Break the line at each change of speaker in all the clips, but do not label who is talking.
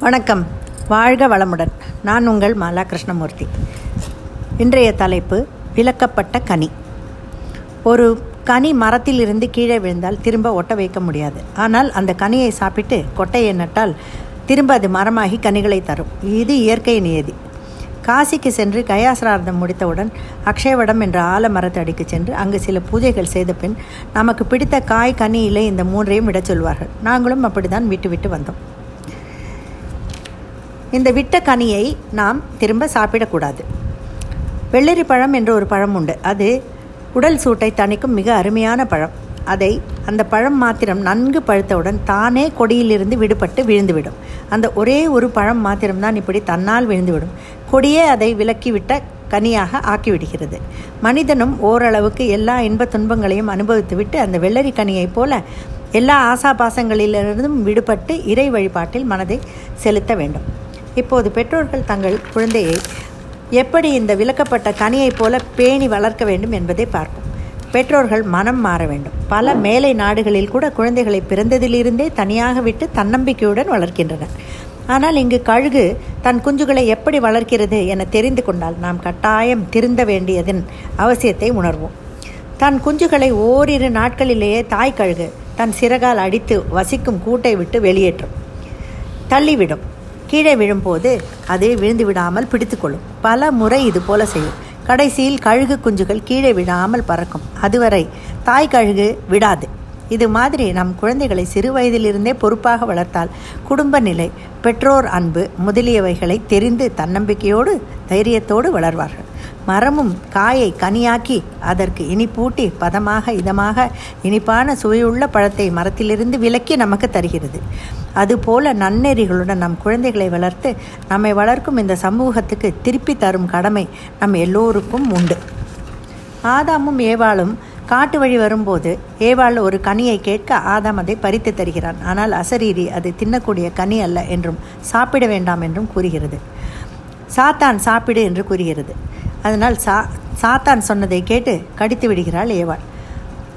வணக்கம். வாழ்க வளமுடன். நான் உங்கள் மாலா கிருஷ்ணமூர்த்தி இன்றைய தலைப்பு விளக்கப்பட்ட கனி. ஒரு கனி மரத்திலிருந்து கீழே விழுந்தால் திரும்ப ஒட்ட வைக்க முடியாது. ஆனால் அந்த கனியை சாப்பிட்டு கொட்டையை நட்டால் திரும்ப அது மரமாகி கனிகளை தரும். இது இயற்கை நியதி. காசிக்கு சென்று கயாசிரார்த்தம் முடித்தவுடன் அக்ஷயவடம் என்ற ஆலமரத்தடிக்கு சென்று அங்கு சில பூஜைகள் செய்த பின் நமக்கு பிடித்த காய் கனி இலை இந்த மூன்றையும் விடச் சொல்வார்கள். நாங்களும் அப்படித்தான் விட்டு விட்டு வந்தோம். இந்த விட்ட கனியை நாம் திரும்ப சாப்பிடக்கூடாது. வெள்ளரி பழம் என்ற ஒரு பழம் உண்டு. அது உடல் சூட்டை தணிக்கும் மிக அருமையான பழம். அதை அந்த பழம் மாத்திரம் நன்கு பழுத்தவுடன் தானே கொடியிலிருந்து விடுபட்டு விழுந்துவிடும். அந்த ஒரே ஒரு பழம் மாத்திரம்தான் இப்படி தன்னால் விழுந்துவிடும். கொடியே அதை விலக்கிவிட்ட கனியாக ஆக்கிவிடுகிறது. மனிதனும் ஓரளவுக்கு எல்லா இன்பத் துன்பங்களையும் அனுபவித்துவிட்டு அந்த வெள்ளரி கனியைப் போல எல்லா ஆசாபாசங்களிலிருந்தும் விடுபட்டு இறை வழிபாட்டில் மனதை செலுத்த வேண்டும். இப்போது பெற்றோர்கள் தங்கள் குழந்தையை எப்படி இந்த விளக்கப்பட்ட கனியைப் போல பேணி வளர்க்க வேண்டும் என்பதை பார்ப்போம். பெற்றோர்கள் மனம் மாற வேண்டும். பல மேலை நாடுகளில் கூட குழந்தைகளை பிறந்ததிலிருந்தே தனியாக விட்டு தன்னம்பிக்கையுடன் வளர்க்கின்றனர். ஆனால் இங்கு கழுகு தன் குஞ்சுகளை எப்படி வளர்க்கிறது என தெரிந்து கொண்டால் நாம் கட்டாயம் திருந்த வேண்டியதன் அவசியத்தை உணர்வோம். தன் குஞ்சுகளை ஓரிரு நாட்களிலேயே தாய் கழுகு தன் சிறகால் அடித்து வசிக்கும் கூட்டை விட்டு வெளியேற்றும். தள்ளிவிடும். கீழே விழும்போது அது விழுந்து விடாமல் பிடித்துக்கொள்ளும். பல முறை இது போல செய்யும். கடைசியில் கழுகு குஞ்சுகள் கீழே விழாமல் பறக்கும். அதுவரை தாய் கழுகு விடாது. இது மாதிரி நம் குழந்தைகளை சிறு வயதிலிருந்தே பொறுப்பாக வளர்த்தால் குடும்ப நிலை பெற்றோர் அன்பு முதலியவைகளை தெரிந்து தன்னம்பிக்கையோடு தைரியத்தோடு வளர்வார்கள். மரமும் காயை கனியாக்கி அதற்கு இனிப்பூட்டி பதமாக இதமாக இனிப்பான சுவையுள்ள பழத்தை மரத்திலிருந்து விலக்கி நமக்கு தருகிறது. அதுபோல நன்னெறிகளுடன் நம் குழந்தைகளை வளர்த்து நம்மை வளர்க்கும் இந்த சமூகத்துக்கு திருப்பி தரும் கடமை நம் எல்லோருக்கும் உண்டு. ஆதாமும் ஏவாளும் காட்டு வழி வரும்போது ஏவாள் ஒரு கனியை கேட்க ஆதாம் அதை பறித்து தருகிறான். ஆனால் அசரீரி அது தின்னக்கூடிய கனி அல்ல என்றும் சாப்பிட வேண்டாம் என்றும் கூறுகிறது. சாத்தான் சாப்பிடு என்று கூறுகிறது. அதனால் சா சாத்தான் சொன்னதை கேட்டு கடித்து விடுகிறாள் ஏவாள்.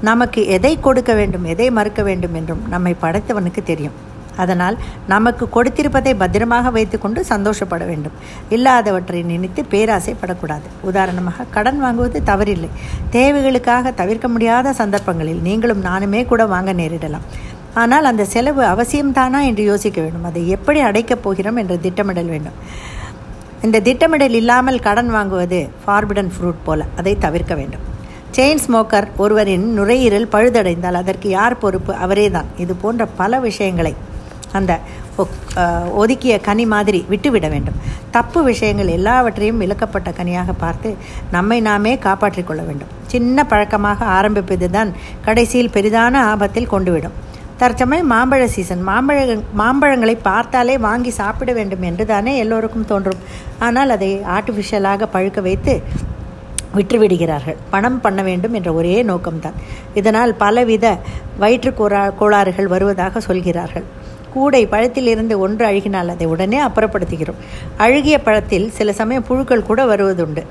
நமக்கு எதை கொடுக்க வேண்டும் எதை மறுக்க வேண்டும் என்றும் நம்மை படைத்தவனுக்கு தெரியும். அதனால் நமக்கு கொடுத்திருப்பதை பத்திரமாக வைத்துக்கொண்டு சந்தோஷப்பட வேண்டும். இல்லாதவற்றை நினைத்து பேராசைப்படக்கூடாது. உதாரணமாக கடன் வாங்குவது தவறில்லை. தேவைகளுக்காக தவிர்க்க முடியாத சந்தர்ப்பங்களில் நீங்களும் நானுமே கூட வாங்க நேரிடலாம். ஆனால் அந்த செலவு அவசியம்தானா என்று யோசிக்க வேண்டும். அதை எப்படி அடைக்கப் போகிறோம் என்று திட்டமிடல் வேண்டும். இந்த திட்டமிடல் இல்லாமல் கடன் வாங்குவது ஃபார்பிடன் ஃப்ரூட் போல. அதை தவிர்க்க வேண்டும். செயின் ஸ்மோக்கர் ஒருவரின் நுரையீரல் பழுதடைந்தால் அதற்கு யார் பொறுப்பு? அவரே தான் இது போன்ற பல விஷயங்களை அந்த ஒதுக்கிய கனி மாதிரி விட்டுவிட வேண்டும். தப்பு விஷயங்கள் எல்லாவற்றையும் விளக்கப்பட்ட கனியாக பார்த்து நம்மை நாமே காப்பாற்றிக் கொள்ள வேண்டும். சின்ன பழக்கமாக ஆரம்பிப்பது தான் கடைசியில் பெரிதான ஆபத்தில் கொண்டுவிடும். தற்சமயம் மாம்பழ சீசன் மாம்பழ மாம்பழங்களை பார்த்தாலே வாங்கி சாப்பிட வேண்டும் என்று தானே எல்லோருக்கும் தோன்றும். ஆனால் அதை ஆர்டிஃபிஷியலாக பழுக்க வைத்து விற்றுவிடுகிறார்கள். பணம் பண்ண வேண்டும் என்ற ஒரே நோக்கம்தான். இதனால் பலவித வயிற்று கோரா கோளாறுகள் வருவதாக சொல்கிறார்கள். கூடை பழத்திலிருந்து ஒன்று அழுகினால் அதை உடனே அப்புறப்படுத்துகிறோம். அழுகிய பழத்தில் சில சமயம் புழுக்கள் கூட வருவதுண்டு.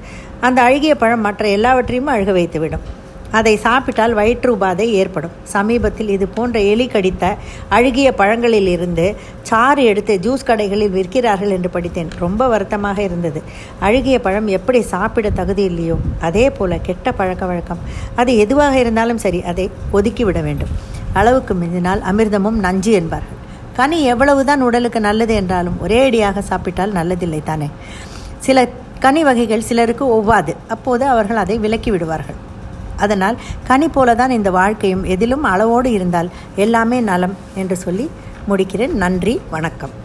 அந்த அழுகிய பழம் மற்ற எல்லாவற்றையும் அழுக வைத்துவிடும். அதை சாப்பிட்டால் வயிற்று உபாதை ஏற்படும். சமீபத்தில் இது போன்ற எலி கடித்த அழுகிய பழங்களில் இருந்து சாறு எடுத்து ஜூஸ் கடைகளில் விற்கிறார்கள் என்று படித்தேன். ரொம்ப வருத்தமாக இருந்தது. அழுகிய பழம் எப்படி சாப்பிட தகுதி இல்லையோ? அதே போல கெட்ட பழக்க வழக்கம். அது எதுவாக இருந்தாலும் சரி அதை ஒதுக்கிவிட வேண்டும். அளவுக்கு மிஞ்சினால் அமிர்தமும் நஞ்சு என்பார்கள். கனி எவ்வளவுதான் உடலுக்கு நல்லது என்றாலும் ஒரே அடியாக சாப்பிட்டால் நல்லதில்லை தானே? சில கனி வகைகள் சிலருக்கு ஒவ்வாது. அப்போது அவர்கள் அதை விலக்கி விடுவார்கள். அதனால் கனி போலதான் இந்த வாழ்க்கையும் எதிலும் அளவோடு இருந்தால் எல்லாமே நலம் என்று சொல்லி முடிக்கிறேன். நன்றி வணக்கம்.